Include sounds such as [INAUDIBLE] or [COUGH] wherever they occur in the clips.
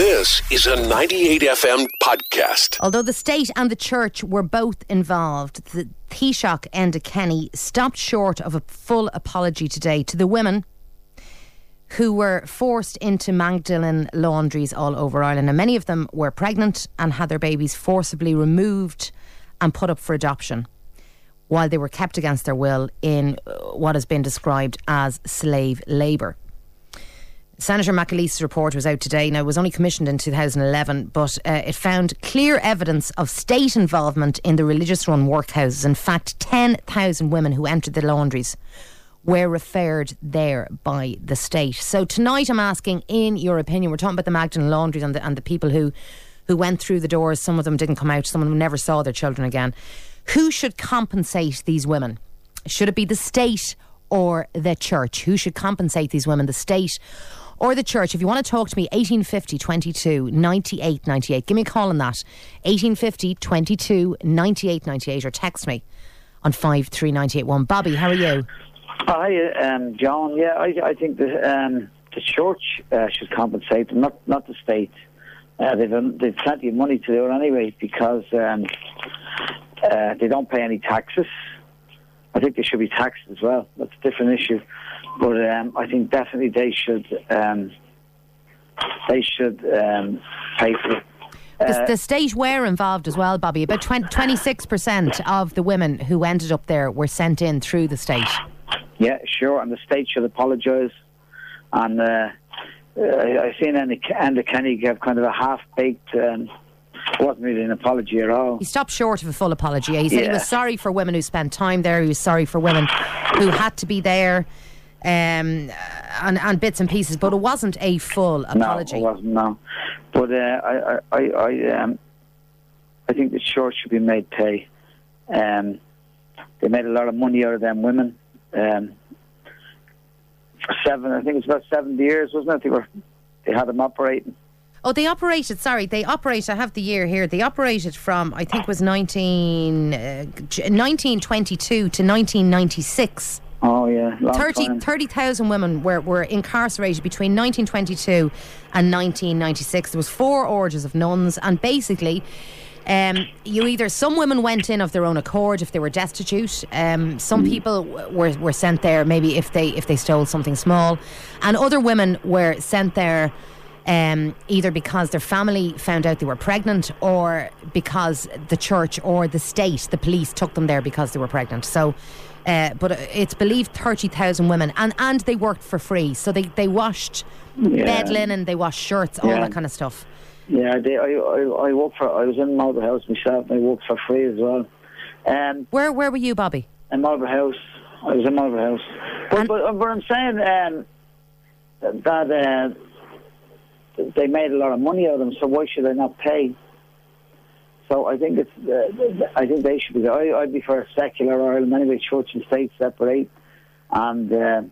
This is a 98 FM podcast. Although the state and the church were both involved, the Taoiseach Enda Kenny stopped short of a full apology today to the women who were forced into Magdalen laundries all over Ireland. And many of them were pregnant and had their babies forcibly removed and put up for adoption while they were kept against their will in uh, what has been described as slave labour. Senator McAleese's report was out today. Now, it was only commissioned in 2011, but uh, it found clear evidence of state involvement in the religious run workhouses. In fact, 10,000 women who entered the laundries were referred there by the state. So tonight I'm asking, in your opinion, we're talking about the Magdalen laundries and the, and the people who, who went through the doors. Some of them didn't come out, some of them never saw their children again. Who should compensate these women? Should it be the state or the church? Who should compensate these women, the state or the church? If you want to talk to me, 1850 22 98 98. Give me a call on that. 1850 22 98 98 or text me on 53981. Bobby, how are you? Hi, um, John. Yeah, I, I think the um, the church uh, should compensate them, not not the state. Uh, they've um, they've plenty of money to do it anyway because um, uh, they don't pay any taxes. I think they should be taxed as well. That's a different issue, but um, I think definitely they should um, they should um, pay for it. The, the state were involved as well, Bobby. About 26% of the women who ended up there were sent in through the state. Yeah, sure, and the state should apologise. And uh, uh, I've seen Enda Kenny give kind of a half-baked. Um, wasn't really an apology at all. He stopped short of a full apology. He said Yeah. he was sorry for women who spent time there. He was sorry for women who had to be there, um, and, and bits and pieces. But it wasn't a full apology. No, it wasn't. No, but uh, I, I, I, um, I think the church should be made pay. Um, they made a lot of money out of them women. Um, for seven, I think it's about seventy years, wasn't it? They were, they had them operating. Oh, they operated. Sorry, they operated. I have the year here. They operated from I think it was 19, uh, 1922 to 1996. Oh yeah, long 30 time. 30,000 women were, were incarcerated between 1922 and 1996. There was four orders of nuns, and basically, um, you either some women went in of their own accord if they were destitute. Um, some people w- were, were sent there maybe if they if they stole something small, and other women were sent there. Um, either because their family found out they were pregnant or because the church or the state, the police, took them there because they were pregnant. So, uh, but it's believed 30,000 women and, and they worked for free. So they, they washed Yeah. bed linen, they washed shirts, all Yeah. that kind of stuff. Yeah, they, I, I, I worked for. I was in Marlborough House myself, and I worked for free as well. Um, Where where were you, Bobby? in Marlborough House. I was in Marlborough House. But, but, but I'm saying um, that uh, they made a lot of money out of them, so why should they not pay? So I think it's. Uh, I think they should be. I, I'd be for a secular Ireland anyway, church and state separate, and uh,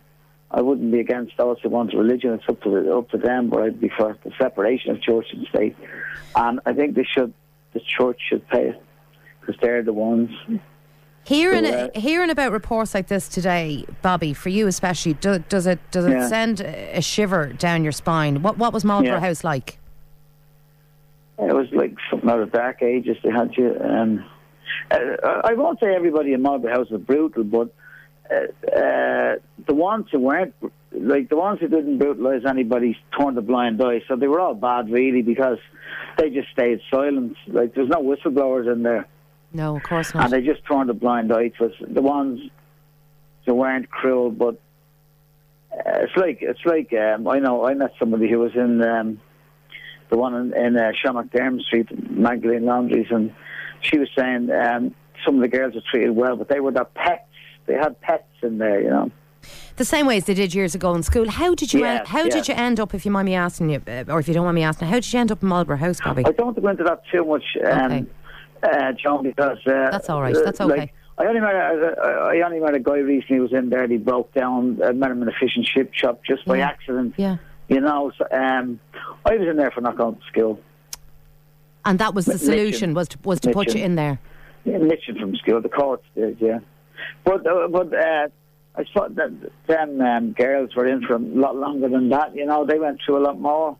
I wouldn't be against those who want religion. It's up to up to them, but I'd be for the separation of church and state. And I think they should. The church should pay it because they're the ones. Hearing uh, hearing about reports like this today, Bobby, for you especially, do, does it does it Yeah. send a a shiver down your spine? What what was Marlborough Yeah. House like? It was like something out of dark ages. They had you. Um, uh, I won't say everybody in Marlborough House was brutal, but uh, uh, the ones who weren't, like the ones who didn't brutalise anybody, turned a blind eye. So they were all bad, really, because they just stayed silent. Like there's no whistleblowers in there, No, of course not. and they just turned a blind eye to us. The ones who weren't cruel, but uh, it's like it's like um, I know I met somebody who was in. Um, the one in, in uh, Sean McDermott Street, Magdalene Laundries, and she was saying um, some of the girls were treated well, but they were their pets. They had pets in there, you know. the same way as they did years ago in school. How did you Yes, end, how did you end up, if you mind me asking you, uh, or if you don't mind me asking, how did you end up in Marlborough House, Bobby? I don't want to go into that too much, um, Okay. uh, John, because uh, That's all right, uh, that's okay. Like, I only met a, I I only met a guy recently who was in there. and He broke down. I met him in a fish and chip shop just by Yeah. accident. Yeah. You know, so, um, I was in there for not going to school. And that was the Mitchell. solution was to, was to put you in there. Yeah, Mitchell from school, the courts did, yeah. But uh, but uh, I thought that them um, girls were in for a lot longer than that. You know, they went through a lot more.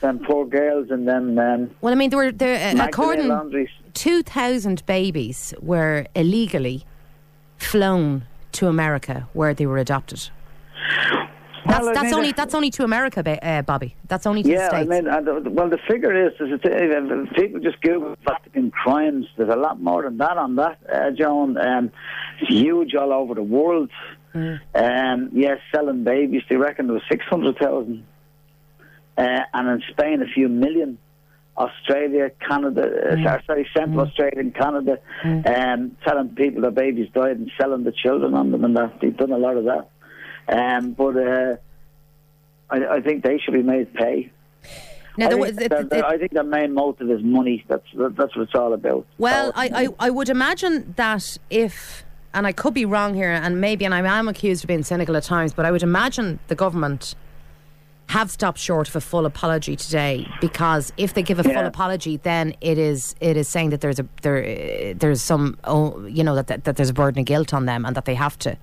them poor girls and then. Um, Well, I mean, there were there uh, according two thousand babies were illegally flown to America where they were adopted. That's, Well, I that's mean, only uh, that's only to America, uh, Bobby. That's only to the Yeah, I states. mean, uh, well, the figure is, is it, uh, people just Google Vatican crimes. There's a lot more than that on that, uh, Joan. Um, it's huge all over the world. Mm. Um, yes, selling babies. They reckon there was six hundred thousand, uh, and in Spain a few million. Australia, Canada, uh, Mm. sorry, Central Australia and Canada, um, telling people their babies died and selling the children on them, and that they've done a lot of that. Um, but uh, I, I think they should be made pay. now, I, think was- their- it- their- I think the main motive is money. That's that's what it's all about. Well. I, I, I would imagine that if, and I could be wrong here, and maybe, and I am accused of being cynical at times, but I would imagine the government have stopped short of a full apology today because if they give a full apology, then it is it is saying that there's a there there's some oh, you know that, that that there's a burden of guilt on them and that they have to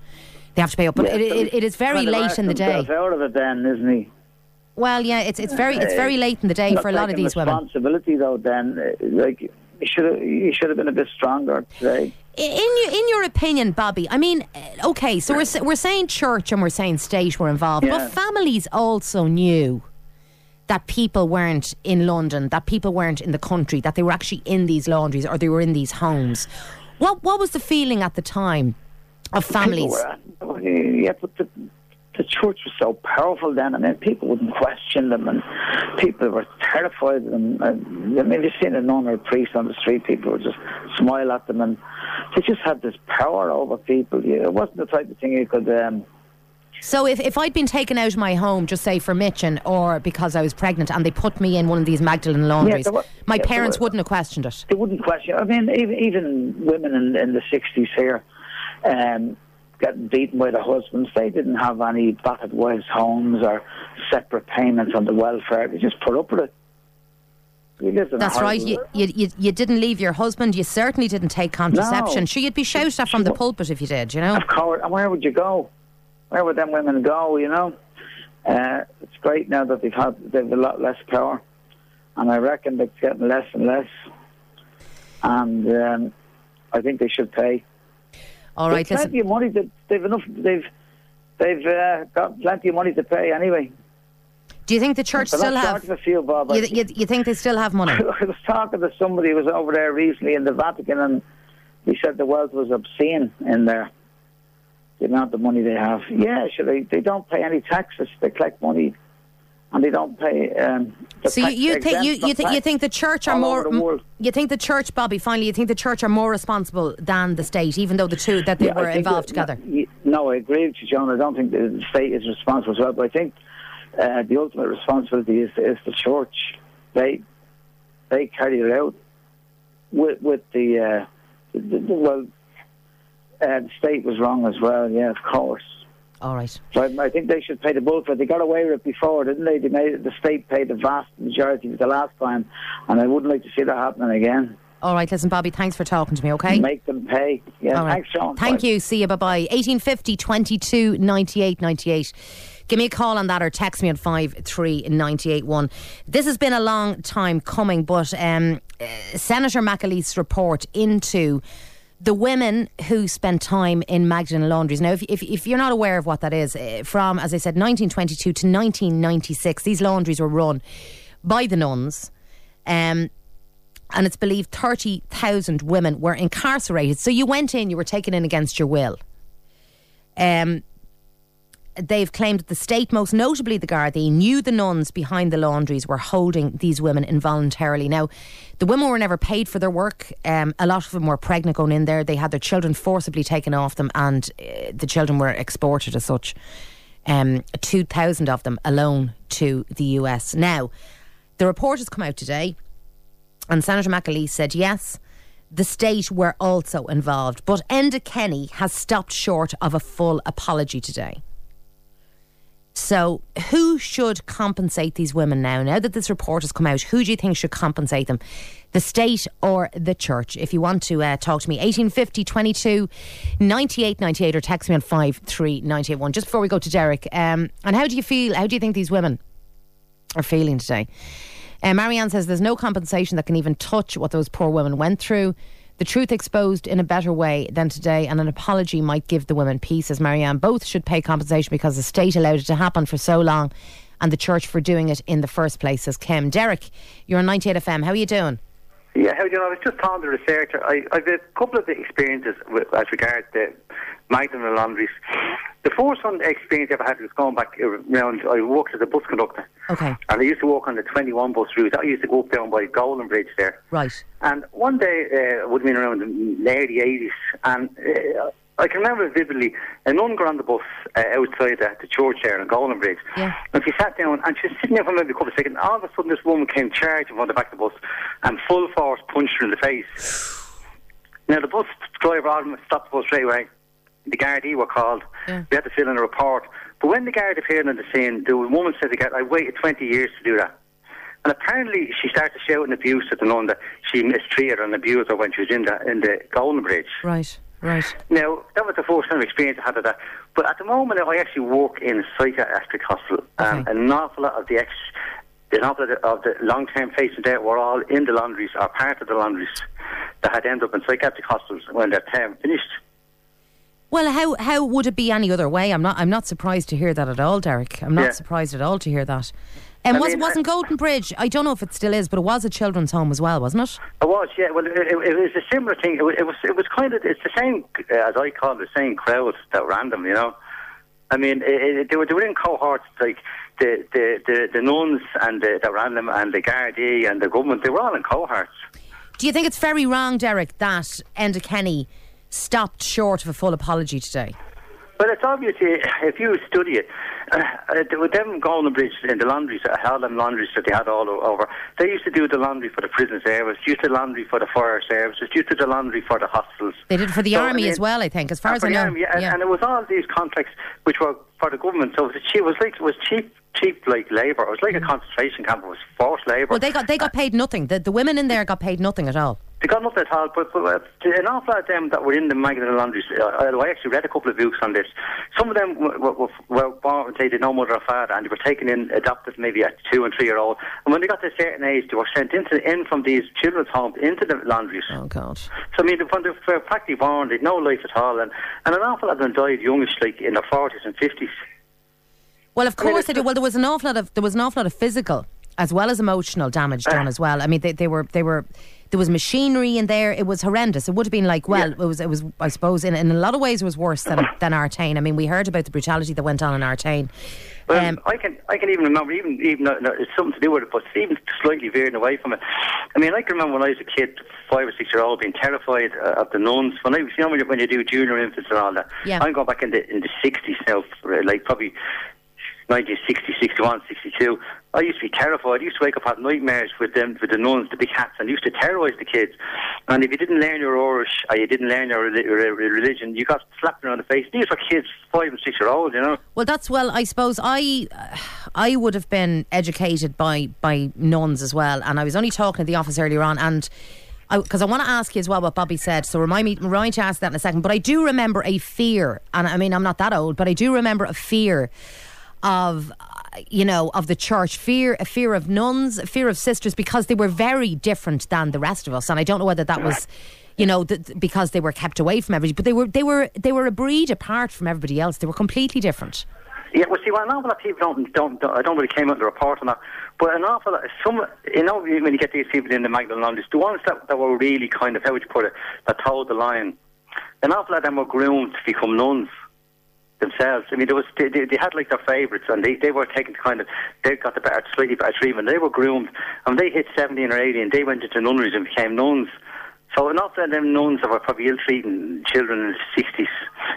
they have to pay up. But Yeah, it, it, it is very late in the day. Out of it, then, isn't he? Well, yeah, it's it's very it's very late in the day Not for a lot of these women. Responsibility, though. Then, uh, like, you should have you should have been a bit stronger today. In your, in your opinion, Bobby, I mean, uh, okay, so we're, we're saying church and we're saying state were involved, Yeah. but families also knew that people weren't in London, that people weren't in the country, that they were actually in these laundries or they were in these homes. What what was the feeling at the time of families? Were, yeah, but the, the church was so powerful then. I mean, people wouldn't question them, and people were terrified of them. And, I mean, you've seen a nun or a priest on the street, people would just smile at them, and they just had this power over people. Yeah, it wasn't the type of thing you could. Um, So if, if I'd been taken out of my home, just say for Mitchin or because I was pregnant, and they put me in one of these Magdalene laundries, there were- my yeah, parents were- wouldn't have questioned it. they wouldn't question. I mean, even even women in, in the sixties here, um, getting beaten by their husbands, they didn't have any battered wives' homes or separate payments on the welfare. They just put up with it. We lived in a That's right. You, you, you, you didn't leave your husband. You certainly didn't take contraception. No. Sure, you'd be shouted at from the pulpit if you did, you know? Of course, and where would you go? Where would them women go? You know, uh, it's great now that they've had they've a lot less power, and I reckon it's getting less and less. And um, I think they should pay. All right, They've listen. plenty of money. They've enough. They've they've uh, got plenty of money to pay anyway. Do you think the church They're still have. few, Bob. You, you, you think they still have money? [LAUGHS] I was talking to somebody who was over there recently in the Vatican, and he said the wealth was obscene in there. The amount of money they have. Yeah, sure. They, they don't pay any taxes. They collect money, and they don't pay. Um, So you, you think you, you think you think the church are more you think the church Bobby finally you think the church are more responsible than the state even though the two that they Yeah, were involved that- together y- No, I agree with you, John. I don't think the state is responsible as well, but I think uh, the ultimate responsibility is is the church. They they carry it out with with the, uh, the, the well. Uh, the state was wrong as well. Yeah, of course. All right So I, I think they should pay the bill for it. They got away with it before, didn't they? They made the state paid the vast majority of the last time, and I wouldn't like to see that happening again. all right listen Bobby thanks for talking to me okay Make them pay. Yeah, All right. thanks, John. Thank Bye. you. See you. Bye bye. 1850 22 98 98. Give me a call on that or text me on 53981. This has been a long time coming, but um, uh, Senator McAleese report into the women who spent time in Magdalen laundries. Now, if, if, if you're not aware of what that is, uh, from, as I said, 1922 to 1996, these laundries were run by the nuns. Um, and it's believed 30,000 women were incarcerated. So you went in, you were taken in against your will. Um, they've claimed that the state, most notably the Gardaí, knew the nuns behind the laundries were holding these women involuntarily. Now, the women were never paid for their work. Um, a lot of them were pregnant going in there. They had their children forcibly taken off them, and uh, the children were exported as such. Um, 2,000 of them alone to the US. Now, the report has come out today. And Senator McAleese said, yes, the state were also involved. But Enda Kenny has stopped short of a full apology today. So, who should compensate these women now? Now that this report has come out, who do you think should compensate them? The state or the church? If you want to uh, talk to me, 1850 22 98 98 or text me on 53981. Just before we go to Derek, um, and how do you feel? How do you think these women are feeling today. Uh, Marianne says there's no compensation that can even touch what those poor women went through. The truth exposed in a better way than today, and an apology might give the women peace. As Marianne, both should pay compensation because the state allowed it to happen for so long, and the church for doing it in the first place. Says Kim. Derek, you're on 98 FM. How are you doing? Yeah, how do you know? I was just talking to the researcher. I, I've a couple of the experiences with, as regards the Magdalen laundries. The first one experience I ever had was going back around. I worked as a bus conductor. Okay. And I used to walk on the 21 bus route. I used to go up down by Golden Bridge there. Right. And one day, uh, would have been around the early 80s, and uh, I can remember vividly a nun got on the bus uh, outside the, the church there in Golden Bridge. Yeah. And she sat down and she was sitting there for maybe a couple of seconds. All of a sudden, this woman came charging from the back of the bus and full force punched her in the face. Now, the bus driver all stopped the bus straight away. The Gardaí were called. Yeah. We had to fill in a report. But when the guard appeared on the scene, the woman said to the guard, I waited 20 years to do that. And apparently, she started shouting abuse at the nun that she mistreated and abused her when she was in the in the Golden Bridge. Right. Right. Now, that was the first time experience I had of that. But at the moment, I actually work in a psychiatric hospital, and Okay. an awful lot of the ex, an awful lot of the long-term patients there were all in the laundries or part of the laundries that had ended up in psychiatric hospitals when their term finished. Well, how how would it be any other way? I'm not I'm not surprised to hear that at all, Derek. I'm not Yeah. surprised at all to hear that. And I was, mean, wasn't Golden Bridge? I don't know if it still is, but it was a children's home as well, wasn't it? It was, yeah. Well, it, it, it was a similar thing. It was, it was, it was kind of, it's the same, as I call it, the same crowd that ran them, you know. I mean, it, it, they, were, they were in cohorts, like the, the, the, the nuns and the, that ran them and the Gardaí and the government, they were all in cohorts. Do you think it's very wrong, Derek, that Enda Kenny stopped short of a full apology today? Well, it's obvious uh, if you study it. Uh, uh, with them going Golden Bridge in the laundries, uh, all them laundries that they had all over, they used to do the laundry for the prison service, used to laundry for the fire services, used to do the laundry for the hospitals. They did for the So, I army mean, as well, I think, as far as I know. army, and, and it was all these contracts which were for the government. So it was, cheap, it was like it was cheap, cheap like labour. It was like a concentration camp. It was forced labour. Mm. well, they got they got paid nothing. The, the women in there got paid nothing at all. They got nothing at all, but, but uh, an awful lot of them that were in the Magdalen laundries, uh, I actually read a couple of books on this. Some of them were, were, were born, they did no mother or father, and they were taken in, adopted maybe at two and three year old. And when they got to a certain age, they were sent into in from these children's homes into the laundries. Oh God. So I mean, when they were practically born, they'd no life at all, and, and an awful lot of them died youngish, like in their forties and fifties. Well, of mean, course it's they do. Well, there was an awful lot of there was an awful lot of physical as well as emotional damage done Ah. as well. I mean, they, they were they were there was machinery in there. It was horrendous. It would have been like well, Yeah. it was it was I suppose in, in a lot of ways it was worse than [COUGHS] than Artane. I mean, we heard about the brutality that went on in Artane. Well, Um, I can I can even remember even even though no, it's something to do with it, but even slightly veering away from it. I mean, I can remember when I was a kid, five or six year old, being terrified uh, of the nuns. When I was you know when you, when you do junior infants and all that. Yeah. I'm going back in the in the sixties now, like probably 1960, 61, 62. I used to be terrified. I used to wake up having nightmares with them, with the nuns, the big hats, and used to terrorise the kids. And if you didn't learn your Irish or you didn't learn your religion, you got slapped around the face. These were kids, five and six year old, you know. Well, that's well. I suppose I, I would have been educated by by nuns as well, and I was only talking to the office earlier on, and because I, want to ask you as well what Bobby said. So remind me, remind to ask that in a second. But I do remember a fear, and I mean I'm not that old, but I do remember a fear of you know of the church. Fear a fear of nuns a fear of sisters because they were very different than the rest of us. And i don't know whether that was you know th- because they were kept away from everybody but they were they were they were a breed apart from everybody else. They were completely different. Yeah, well, see, well, an awful lot of people don't, don't, don't I don't really came out the report on that, but an awful lot, some, you know, when you get these people in the Magdalen laundries, the ones that, that were really kind of, how would you put it, that told the line, an awful lot of them were groomed to become nuns themselves. I mean, there was, they, they, had like their favourites, and they, they were taken kind of, they got the better, slightly better treatment. They were groomed, and they hit 17 or 18, they went into nunneries and became nuns. So lot of them nuns that were probably ill-treating children in the 60s,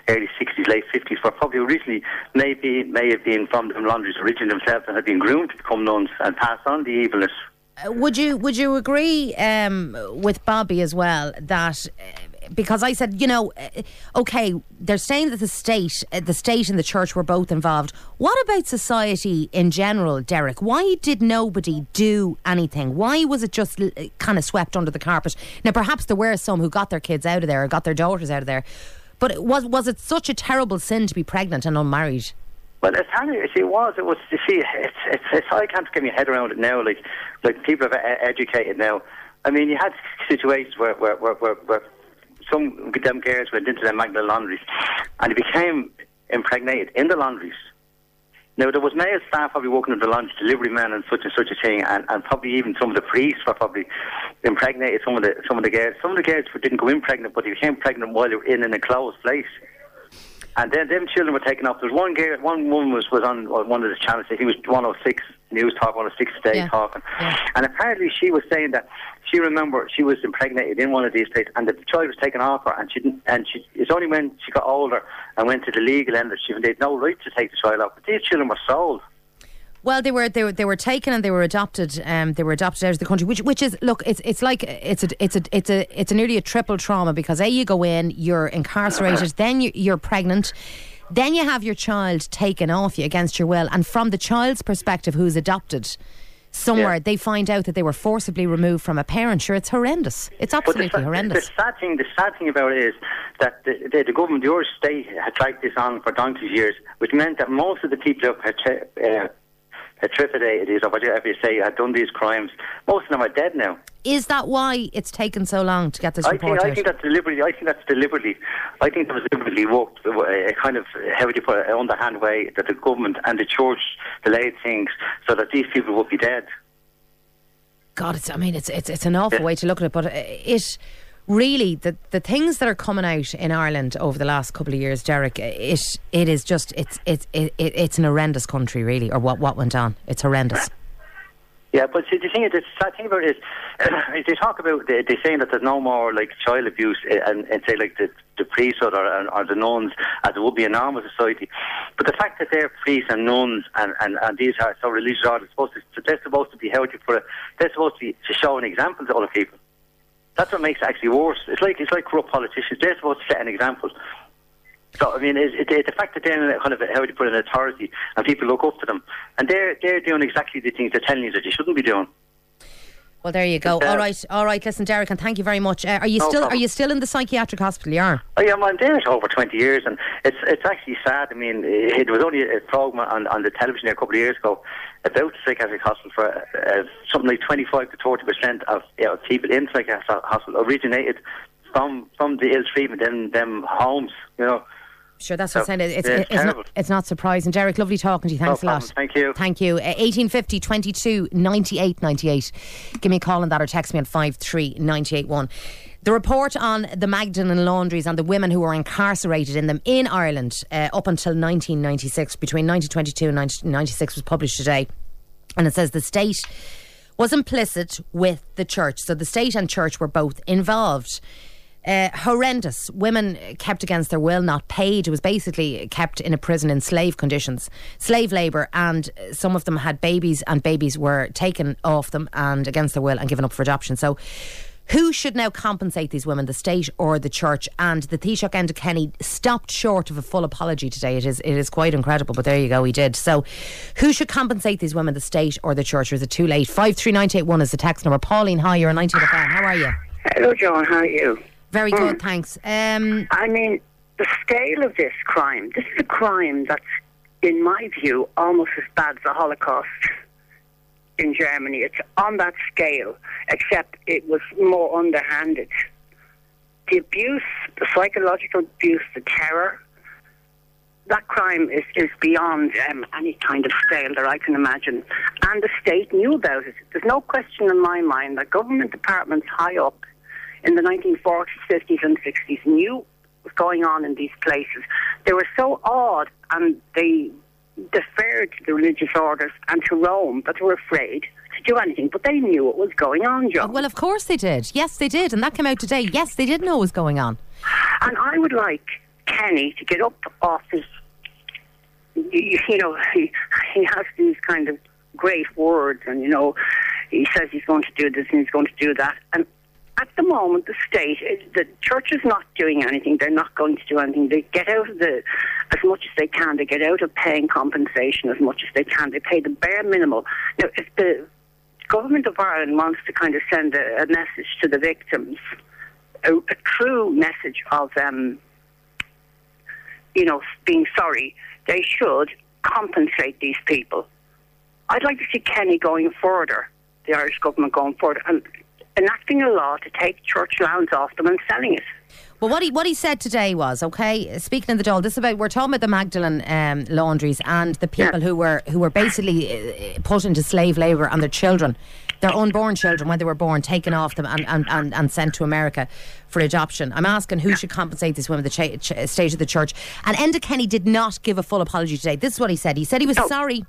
early 60s, late 50s, were probably originally, maybe, may have been from the laundries originally themselves and had been groomed to become nuns and pass on the evilness. Uh, would you would you agree um, with Bobby as well that uh, because I said you know uh, okay they're saying that the state uh, the state and the church were both involved what about society in general Derek why did nobody do anything why was it just kind of swept under the carpet now perhaps there were some who got their kids out of there or got their daughters out of there but was was it such a terrible sin to be pregnant and unmarried Well, it's hard. See, it was. It was. You see, it's, it's, it's. I can't get my head around it now. Like, like people are educated now. I mean, you had situations where, where, where, where, where some of them girls went into the Magdalene laundries and became impregnated in the laundries. Now, there was male staff probably working in the laundry, delivery men and such and such a thing, and, and probably even some of the priests were probably impregnated some of the some of the girls. Some of the girls who didn't go in pregnant, but they became pregnant while they were in an enclosed place. And then them children were taken off. There was one girl, one woman was, was on one of the channels. He was 106 news talk, 106 today yeah. talking, yeah. and apparently she was saying that she remembered she was impregnated in one of these places, and the child was taken off her, and she didn't. And she it's only when she got older and went to the legal end that she they had no right to take the child off. But these children were sold. Well, they were they were they were taken and they were adopted. Um, they were adopted out of the country, which which is look, it's it's like it's a it's a it's a it's a nearly a triple trauma because a you go in, you're incarcerated, then you, you're pregnant. Then you have your child taken off you against your will, and from the child's perspective, who's adopted, somewhere yeah. they find out that they were forcibly removed from a parent. Sure, it's horrendous. It's absolutely the, horrendous. The sad thing, the sad thing about it is that the, the, the government, the Irish state, had dragged this on for donkey's years, which meant that most of the people who had uh, attributed or whatever you say had done these crimes. Most of them are dead now. Is that why it's taken so long to get this I report think, out? I think that's deliberately. I think that's deliberately. I think that was deliberately worked. Uh, a uh, kind of uh, how would you put it, underhand way that the government and the church delayed things so that these people would be dead. God, it's. I mean, it's it's it's an awful yeah. way to look at it, but it really the the things that are coming out in Ireland over the last couple of years, Derek, it it is just it's it's it, it, it's an horrendous country, really, or what what went on. It's horrendous. Yeah, but see, the thing is, the sad thing about it is, [COUGHS] uh, they talk about they, they're saying that there's no more like child abuse and, and say like the the priesthood or, or the nuns as it would be in normal society. But the fact that they're priests and nuns and, and, and these are so religious orders supposed to they're supposed to be held for they're supposed to be to show an example to other people. That's what makes it actually worse. It's like it's like corrupt politicians. They're supposed to set an example. So I mean, it's, it's the fact that they're kind of how do you put an authority and people look up to them, and they're they're doing exactly the things they're telling you that you shouldn't be doing. Well, there you go. All right, all right. Listen, Derek, and thank you very much. Uh, are you no still problem. are you still in the psychiatric hospital? You are. Oh, yeah, I'm there for over twenty years, and it's it's actually sad. I mean, it, was only a program on, on the television a couple of years ago about the psychiatric hospital for uh, something like twenty five to thirty percent of you know, people in psychiatric hospital originated from from the ill treatment in them homes. You know. Sure, that's what I'm saying. It's, yeah, it's, not, it's not surprising. Derek, lovely talking to you. Thanks no a lot. Thank you. Thank you. Uh, 1850 22 98 98. Give me a call on that or text me on 53981. The report on the Magdalen laundries and the women who were incarcerated in them in Ireland uh, up until 1996, between 1922 and 1996, was published today. And it says the state was implicit with the church. So the state and church were both involved. Uh, horrendous. Women kept against their will, not paid. It was basically kept in a prison in slave conditions, slave labour, and some of them had babies, and babies were taken off them and against their will and given up for adoption. So, who should now compensate these women, the state or the church? And the Taoiseach Enda Kenny stopped short of a full apology today. It is it is quite incredible, but there you go, he did. So, who should compensate these women, the state or the church? Or is it too late? Five three nine eight one is the text number. Pauline, hi, you're a 19 FM. How are you? Hello, John. How are you? Very good, mm. thanks. Um, I mean, the scale of this crime, this is a crime that's, in my view, almost as bad as the Holocaust in Germany. It's on that scale, except it was more underhanded. The abuse, the psychological abuse, the terror, that crime is, is beyond um, any kind of scale that I can imagine. And the state knew about it. There's no question in my mind that government departments high up in the 1940s, 50s, and 60s knew what was going on in these places. They were so awed and they deferred to the religious orders and to Rome that they were afraid to do anything, but they knew what was going on, John. Well, of course they did. Yes, they did. And that came out today. Yes, they did know what was going on. And I would like Kenny to get up off his, you know, [LAUGHS] he, he has these kind of great words and, you know, he says he's going to do this and he's going to do that. And at the moment, the state, the church is not doing anything. They're not going to do anything. They get out of the, as much as they can, they get out of paying compensation as much as they can. They pay the bare minimum. Now, if the government of Ireland wants to kind of send a, a message to the victims, a, a true message of, um, you know, being sorry, they should compensate these people. I'd like to see Kenny going further, the Irish government going further, and enacting a law to take church lands off them and selling it. Well, what he what he said today was okay. Speaking of the Dáil, this is about we're talking about the Magdalen um, laundries and the people Yeah. who were who were basically uh, put into slave labour and their children, their unborn children when they were born, taken off them and, and, and, and sent to America for adoption. I'm asking who should compensate these women, the cha- ch- state of the church. And Enda Kenny did not give a full apology today. This is what he said. He said he was No. sorry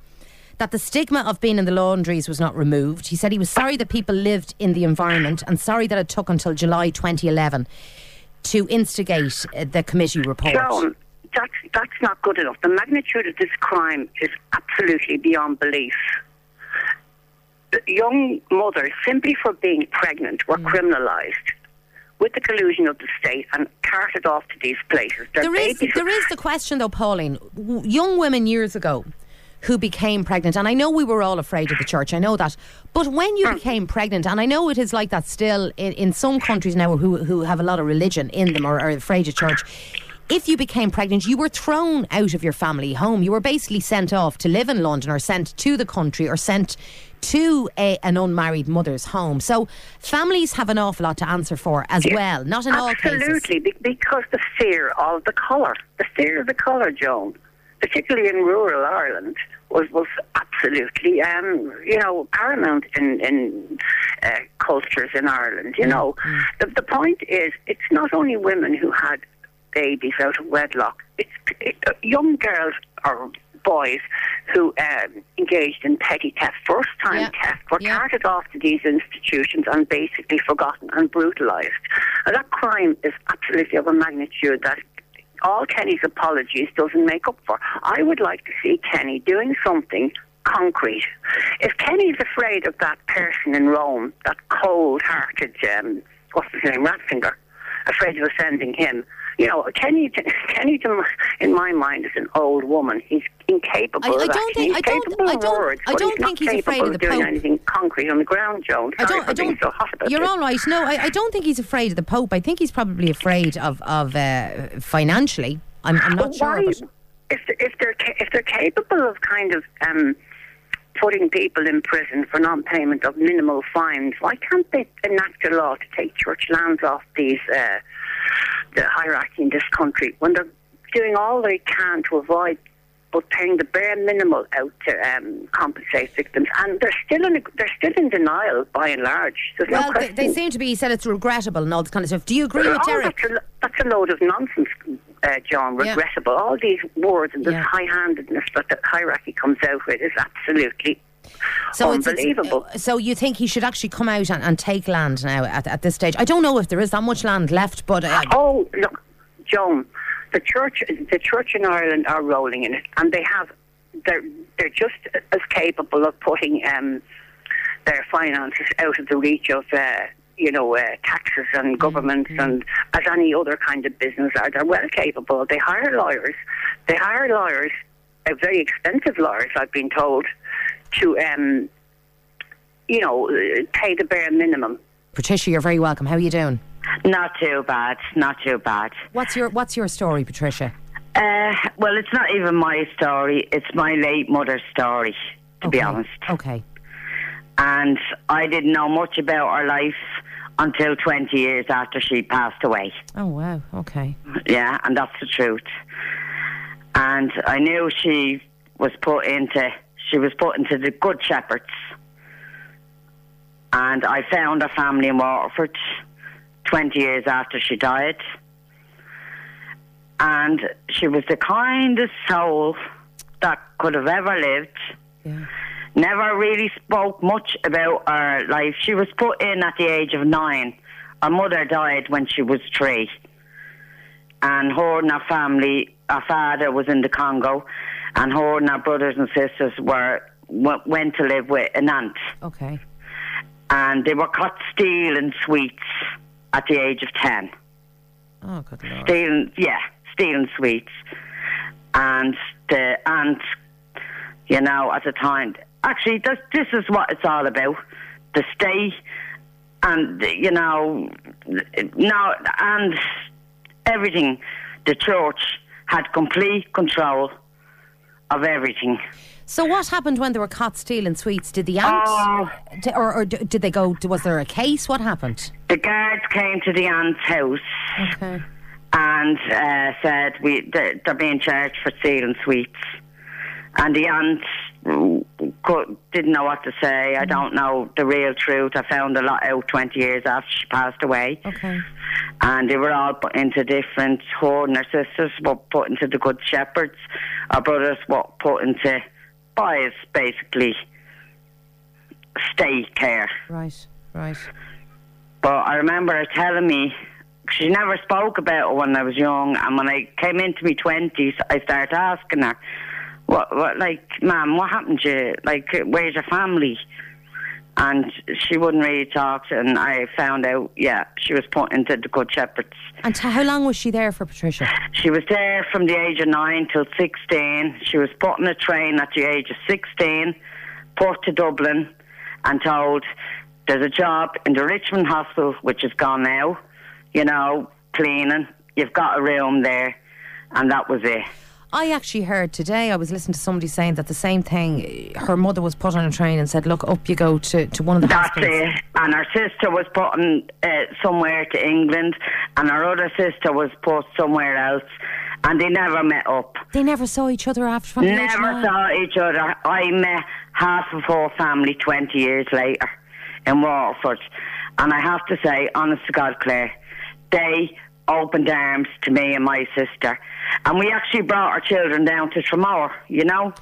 that the stigma of being in the laundries was not removed. He said he was sorry that people lived in the environment and sorry that it took until July 2011 to instigate uh, the committee report. Joan, that's, that's not good enough. The magnitude of this crime is absolutely beyond belief. The young mothers, simply for being pregnant, were criminalised with the collusion of the state and carted off to these places. Their there is, there is the question though, Pauline. W- Young women years ago who became pregnant, and I know we were all afraid of the church, I know that. But when you hmm. became pregnant, and I know it is like that still in, in some countries now who, who have a lot of religion in them or are afraid of church. If you became pregnant, you were thrown out of your family home. You were basically sent off to live in London or sent to the country or sent to a, an unmarried mother's home. So families have an awful lot to answer for as well, not in all cases. Absolutely, because the fear of the colour, the fear of the colour, Joan, particularly in rural Ireland, was was absolutely, um, you know, paramount in in uh, cultures in Ireland. You know, the the point is, it's not only women who had babies out of wedlock; it's it, uh, young girls or boys who um, engaged in petty theft, first time Yeah. theft, were Yeah. carted off to these institutions and basically forgotten and brutalised. And that crime is absolutely of a magnitude that all Kenny's apologies doesn't make up for. I would like to see Kenny doing something concrete. If Kenny's afraid of that person in Rome, that cold-hearted, um, what's his name, Ratzinger, afraid of offending him, you know, Kenny, Kenny, to, in my mind, is an old woman. He's incapable I- I of don't think- He's I don't- capable I don't- words, I don't he's think he's afraid capable of the doing Pope. anything concrete on the ground, Joan. I don't. for I don't. so hot about you're this. all right. No, I, I don't think he's afraid of the Pope. I think he's probably afraid of of uh, financially. I'm, I'm not But sure. why- if if they're if they're capable of kind of um, putting people in prison for non-payment of minimal fines, why can't they enact a law to take church lands off these uh, the hierarchy in this country when they're doing all they can to avoid but paying the bare minimal out to um, compensate victims, and they're still in they're still in denial by and large. There's no well, they, question. they seem to be. Said it's regrettable and all this kind of stuff. Do you agree with Oh, Derek? That's a, that's a load of nonsense, uh, John. Yeah. Regrettable. All these words and this Yeah. high-handedness that the hierarchy comes out with is absolutely So it's, it's unbelievable. uh, so you think he should actually come out and, and take land now at, at this stage? I don't know if there is that much land left, but uh, oh, look, Joan, the church, the church in Ireland are rolling in it, and they have. They're they're just as capable of putting um, their finances out of the reach of. Uh, you know, uh, taxes and governments and as any other kind of business are. They're well capable. They hire lawyers. They hire lawyers, uh, very expensive lawyers, I've been told, to, um, you know, uh, pay the bare minimum. Patricia, you're very welcome. How are you doing? Not too bad. Not too bad. What's your What's your story, Patricia? Uh, well, it's not even my story. It's my late mother's story, to be honest. Okay. And I didn't know much about her life until 20 years after she passed away. Oh wow. Okay. Yeah, and that's the truth. And I knew she was put into she was put into the Good Shepherds. And I found her family in Waterford 20 years after she died. And she was the kindest soul that could have ever lived. Yeah. Never really spoke much about her life. She was put in at the age of nine. Her mother died when she was three. And her and her family, her father was in the Congo, and her and her brothers and sisters were w- went to live with an aunt. Okay. And they were caught stealing sweets at the age of 10 Oh good lord. stealing, yeah, stealing sweets. And the aunt, you know, at the time, actually, this, this is what it's all about. The state and, you know, now and everything, the church had complete control of everything. So what happened when they were caught stealing sweets? Did the aunt, Oh. di- or, or d- did they go? Was there a case? What happened? The guards came to the aunt's house Okay. and uh, said we they're, they're being charged for stealing sweets, and the aunt mm, didn't know what to say. I don't know the real truth. I found a lot out twenty years after she passed away. Okay. And they were all put into different hoarding. Our sisters were put into the Good Shepherds. Our brothers were put into boys, basically, state care. Right. Right. But I remember her telling me she never spoke about it when I was young, and when I came into my twenties, I started asking her, "What, what, like, ma'am, what happened to you? Like, where's your family?" And she wouldn't really talk, and I found out, yeah, she was put into the Good Shepherds. And t- how long was she there for, Patricia? She was there from the age of nine till 16. She was put on a train at the age of 16, put to Dublin, and told there's a job in the Richmond Hospital, which is gone now, you know, cleaning. You've got a room there, and that was it. I actually heard today, I was listening to somebody saying that the same thing, her mother was put on a train and said, look, up you go to, to one of the That's hospitals. it. And her sister was put on, uh, somewhere to England, and her other sister was put somewhere else, and they never met up. They never saw each other after from the age of Never saw each other. I met half of her family 20 years later in Waterford. And I have to say, honest to God, Claire, they opened arms to me and my sister. And we actually brought our children down to Tramore, you know?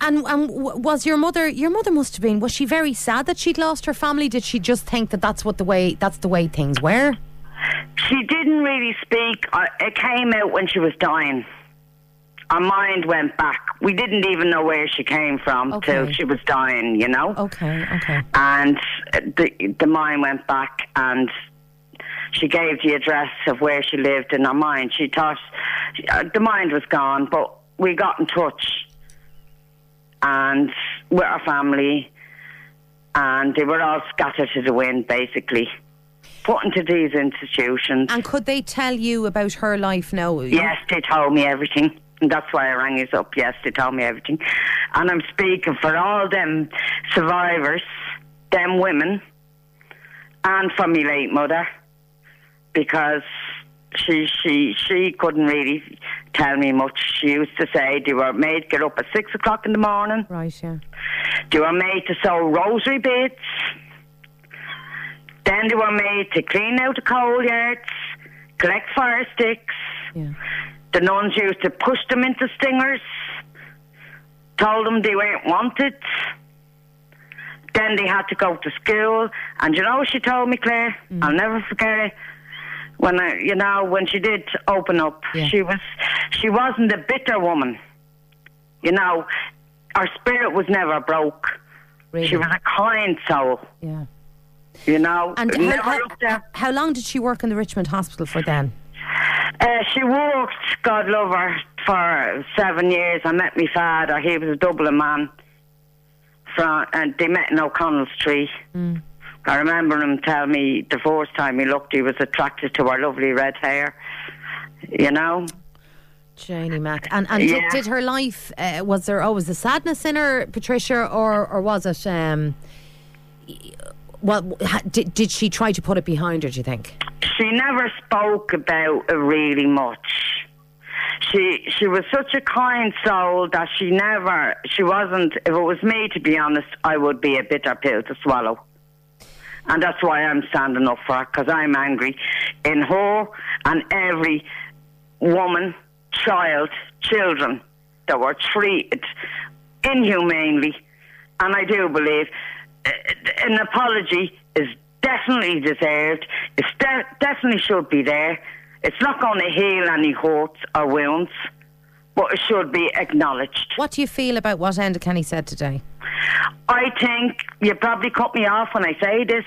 And, and was your mother? Your mother must have been. Was she very sad that she'd lost her family? Did she just think that that's what the way that's the way things were? She didn't really speak. It came out when she was dying. Our mind went back. We didn't even know where she came from Okay. till she was dying, you know? Okay, okay. and the the mind went back and she gave the address of where she lived in her mind. She thought uh, the mind was gone, but we got in touch and with our family, and they were all scattered to the wind, basically, put into these institutions. And could they tell you about her life now? Yes, they told me everything. And that's why I rang you up. Yes, they told me everything. And I'm speaking for all them survivors, them women, and for me late mother, because she she she couldn't really tell me much. She used to say they were made get up at six o'clock in the morning. Right, yeah. They were made to sew rosary beads. Then they were made to clean out the coal yards, collect fire sticks. Yeah. The nuns used to push them into stingers, told them they weren't wanted. Then they had to go to school, and you know what she told me, Claire? Mm. I'll never forget it. When I, you know, when she did open up, Yeah. she was, she wasn't a bitter woman. You know, her spirit was never broke. Really? She was a kind soul. yeah. You know, And never how, how, how long did she work in the Richmond Hospital for then? Uh, she worked, God love her, for seven years. I met my father. He was a Dublin man. From, and they met in O'Connell Street. I remember him tell me the first time he looked, he was attracted to her lovely red hair. You know? Janie Mack. And, and Yeah. did, did her life, uh, was there always a sadness in her, Patricia, or, or was it, um, well, did, did she try to put it behind her, do you think? She never spoke about it really much. She she was such a kind soul that she never she wasn't. If it was me, to be honest, I would be a bitter pill to swallow, and that's why I'm standing up for her because I'm angry in her and every woman, child, children that were treated inhumanely, and I do believe uh, an apology is definitely deserved. It de- definitely should be there. It's not going to heal any hurts or wounds, but it should be acknowledged. What do you feel about what Enda Kenny said today? I think you probably cut me off when I say this.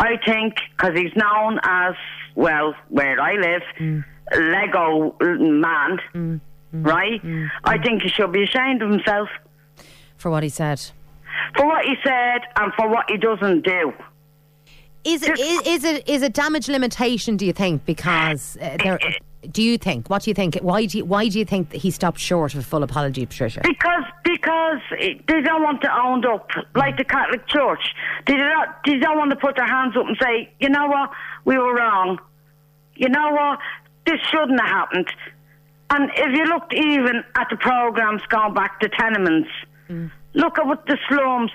I think because he's known as well where I live, mm. Lego man, mm, mm, right? I think he should be ashamed of himself For what he said? for what he said and for what he doesn't do. Is it is, is it is it damage limitation? Do you think because uh, there? Do you think? What do you think? Why do you, why do you think that he stopped short of a full apology, Patricia? Because because they don't want to own up like the Catholic Church. They don't, they don't want to put their hands up and say, you know what, we were wrong. You know what, this shouldn't have happened. And if you looked even at the programs going back to tenements, mm. look at what the slums.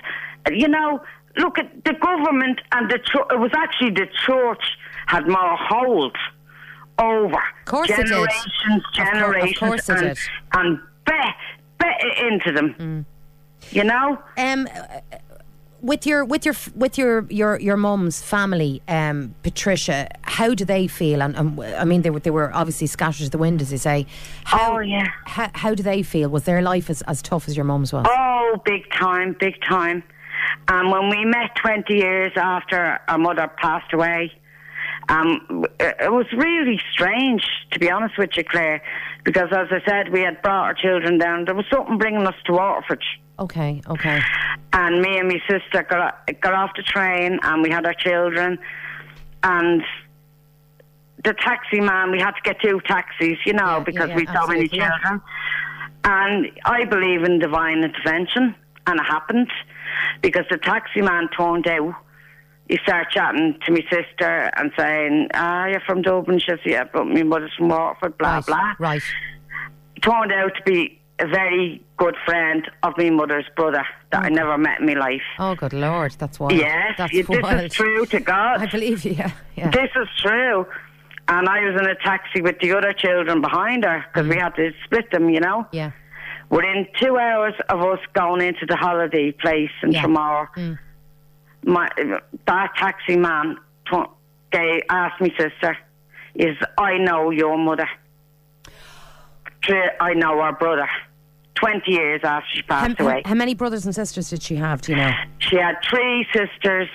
You know, look at the government and the church. It was actually the church had more hold over course it did. generations, Of cour- of generations, course it and, did. and bet bet it into them. You know, Um, with your with your with your your your mum's family, um, Patricia, how do they feel? And um, I mean, they were they were obviously scattered to the wind, as you say. How, Oh, yeah. How, how do they feel? Was their life as, as tough as your mum's was? Oh, big time, big time. And when we met 20 years after our mother passed away, um, it was really strange, to be honest with you, Claire, because as I said, we had brought our children down. There was something bringing us to Waterford. Okay, okay. And me and my sister got, got off the train and we had our children. And the taxi man, we had to get two taxis, you know, Yeah, yeah, because yeah, we had so many children. And I believe in divine intervention, and it happened because the taxi man turned out. He started chatting to my sister and saying, "Ah, you're from Dublin." She says, "Yeah, but my mother's from Waterford." Blah right, blah. right. Turned out to be a very good friend of my mother's brother that I never met in my life. Oh, good lord, that's wild. Yes, that's this wild. is true to God. I believe you. Yeah, yeah. This is true. And I was in a taxi with the other children behind her because we had to split them, you know. yeah. Within two hours of us going into the holiday place in Yeah. Tramore, my that taxi man t- gave, asked me sister, "Is I know your mother? I know our brother." Twenty years after she passed how- away, how many brothers and sisters did she have? Do you know? she had three sisters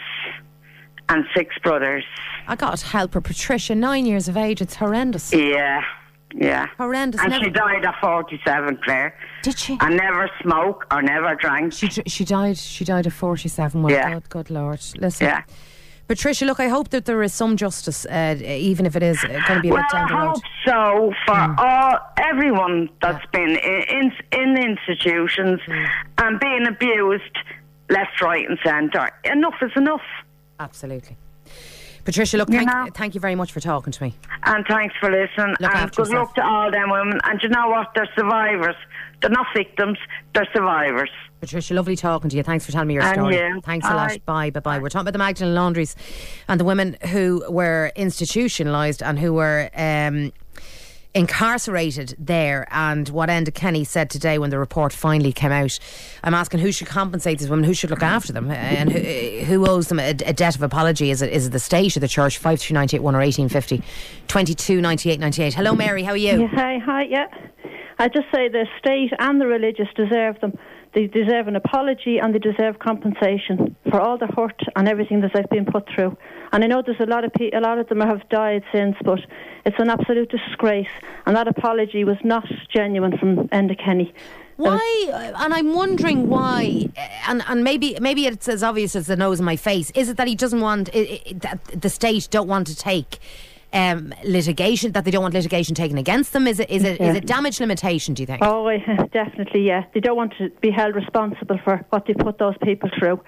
and six brothers. I got help her, Patricia, nine years of age. It's horrendous. Yeah, yeah. Horrendous. And Never- she died at 47, Claire. Did she? And never smoked or never drank. She she died. She died at forty seven. Well, Yeah. good, good lord. Listen, yeah. Patricia. Look, I hope that there is some justice, uh, even if it is going to be a Well, bit down the I hope so for Mm. all everyone that's been in, in, in institutions Mm. and being abused left, right, and centre. Enough is enough. Absolutely. Patricia, look, You thank, know. thank you very much for talking to me. And thanks for listening. Look and good yourself. luck to all them women. And you know what? They're survivors. They're not victims. They're survivors. Patricia, lovely talking to you. Thanks for telling me your And story. you. Thanks a lot. Bye. Bye, bye, bye. We're talking about the Magdalene laundries and the women who were institutionalised and who were um, incarcerated there. And what Enda Kenny said today when the report finally came out, I'm asking who should compensate these women, who should look after them, and who, who owes them a, a debt of apology. Is it is it the state or the church? Five three ninety eight one or eighteen fifty, twenty two ninety eight ninety eight. Hello, Mary. How are you? Yeah, hi, hi, yeah. I just say the state and the religious deserve them. They deserve an apology and they deserve compensation for all the hurt and everything that they've been put through. And I know there's a lot of pe- a lot of them have died since, but it's an absolute disgrace. And that apology was not genuine from Enda Kenny. Why? Uh, and I'm wondering why. Uh, and and maybe maybe it's as obvious as the nose in my face. Is it that he doesn't want i i that the state don't want to take um, litigation? That they don't want litigation taken against them? Is it is it is Yeah. it damage limitation? Do you think? Oh, [LAUGHS] definitely, yeah. They don't want to be held responsible for what they put those people through.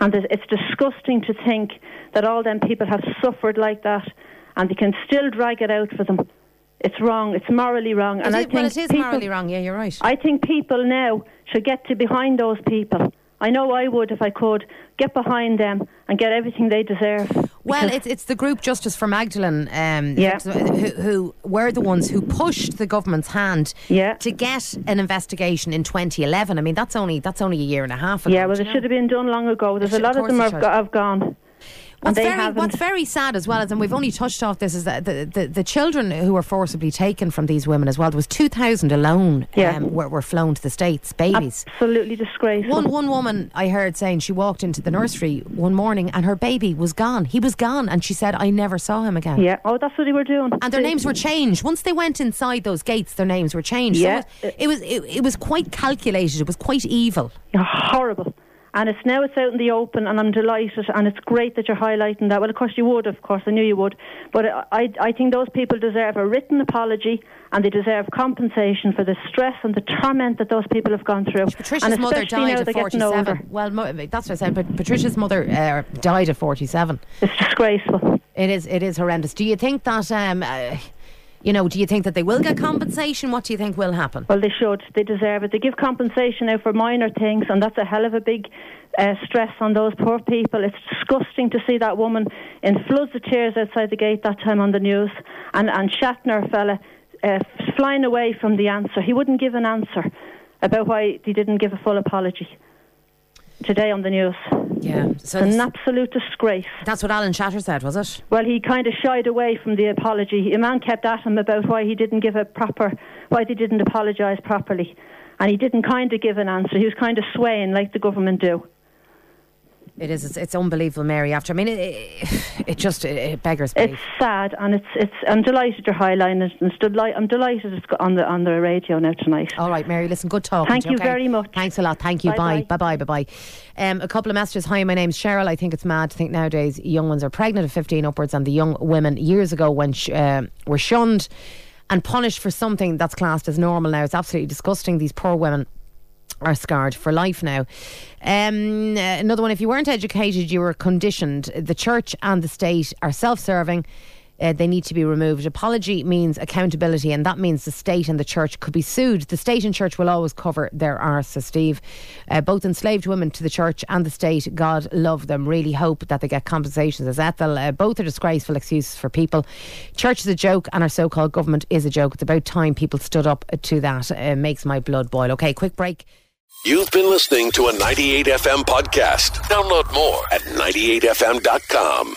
And it's disgusting to think that all them people have suffered like that and they can still drag it out for them. It's wrong. It's morally wrong. It and I is- think well, it is people, morally wrong. Yeah, you're right. I think people now should get to behind those people. I know I would if I could get behind them and get everything they deserve. Well, it's it's the group Justice for Magdalene, um, Yeah. who, who were the ones who pushed the government's hand Yeah. to get an investigation in 2011. I mean, that's only that's only a year and a half ago. yeah, well, it you should know? have been done long ago. There's a lot of of them have, have gone. What's very, what's very sad as well is, and we've only touched off this, is that the, the, the children who were forcibly taken from these women as well, there was 2,000 alone Yeah. um, were, were flown to the States, babies. Absolutely disgraceful. One one woman I heard saying she walked into the nursery one morning and her baby was gone. He was gone, and she said, "I never saw him again." Yeah. Oh, that's what they were doing. And their They- names were changed once they went inside those gates. Their names were changed. Yeah. so it, it was it, it was quite calculated. It was quite evil. Horrible. And it's now it's out in the open, and I'm delighted, and it's great that you're highlighting that. Well, of course you would, of course, I knew you would. But I, I think those people deserve a written apology, and they deserve compensation for the stress and the torment that those people have gone through. Patricia's and mother died at getting older. 47. Well, that's what I said. But Patricia's mother uh, died at 47. It's disgraceful. It is. It is horrendous. Do you think that? Um, uh, you know, do you think that they will get compensation? What do you think will happen? Well, they should. They deserve it. They give compensation now for minor things, and that's a hell of a big uh, stress on those poor people. It's disgusting to see that woman in floods of tears outside the gate that time on the news, and and Shatter fella uh, flying away from the answer. He wouldn't give an answer about why he didn't give a full apology today on the news. Yeah. So an absolute disgrace. that's what Alan Shatter said, was it? Well, he kind of shied away from the apology. A man kept at him about why he didn't give a proper, why they didn't apologise properly, and he didn't kind of give an answer. He was kind of swaying like the government do. It is. It's, it's unbelievable, Mary. After I mean, it, it, [SIGHS] just it, it beggars belief. It's sad, and it's it's. I'm delighted you're highlighting it, and deli- I'm delighted it's got on the on the radio now tonight. All right, Mary. Listen, good talk. Thank you very much. Thanks a lot. Thank you. Bye. Bye. Bye. Bye. Bye. Um, a couple of messages. Hi, my name's Cheryl. I think it's mad to think nowadays young ones are pregnant at 15 upwards, and the young women years ago when sh- uh, were shunned and punished for something that's classed as normal now. It's absolutely disgusting. These poor women are scarred for life now. Um, uh, another one, if you weren't educated, you were conditioned. The church and the state are self serving. Uh, they need to be removed. Apology means accountability, and that means the state and the church could be sued. The state and church will always cover their arse, says Steve. Uh, both enslaved women to the church and the state, God love them, really hope that they get compensations as Ethel. Uh, both are disgraceful excuses for people. Church is a joke, and our so called government is a joke. It's about time people stood up to that. Uh, makes my blood boil. Okay, quick break. You've been listening to a 98FM podcast. Download more at 98fm.com.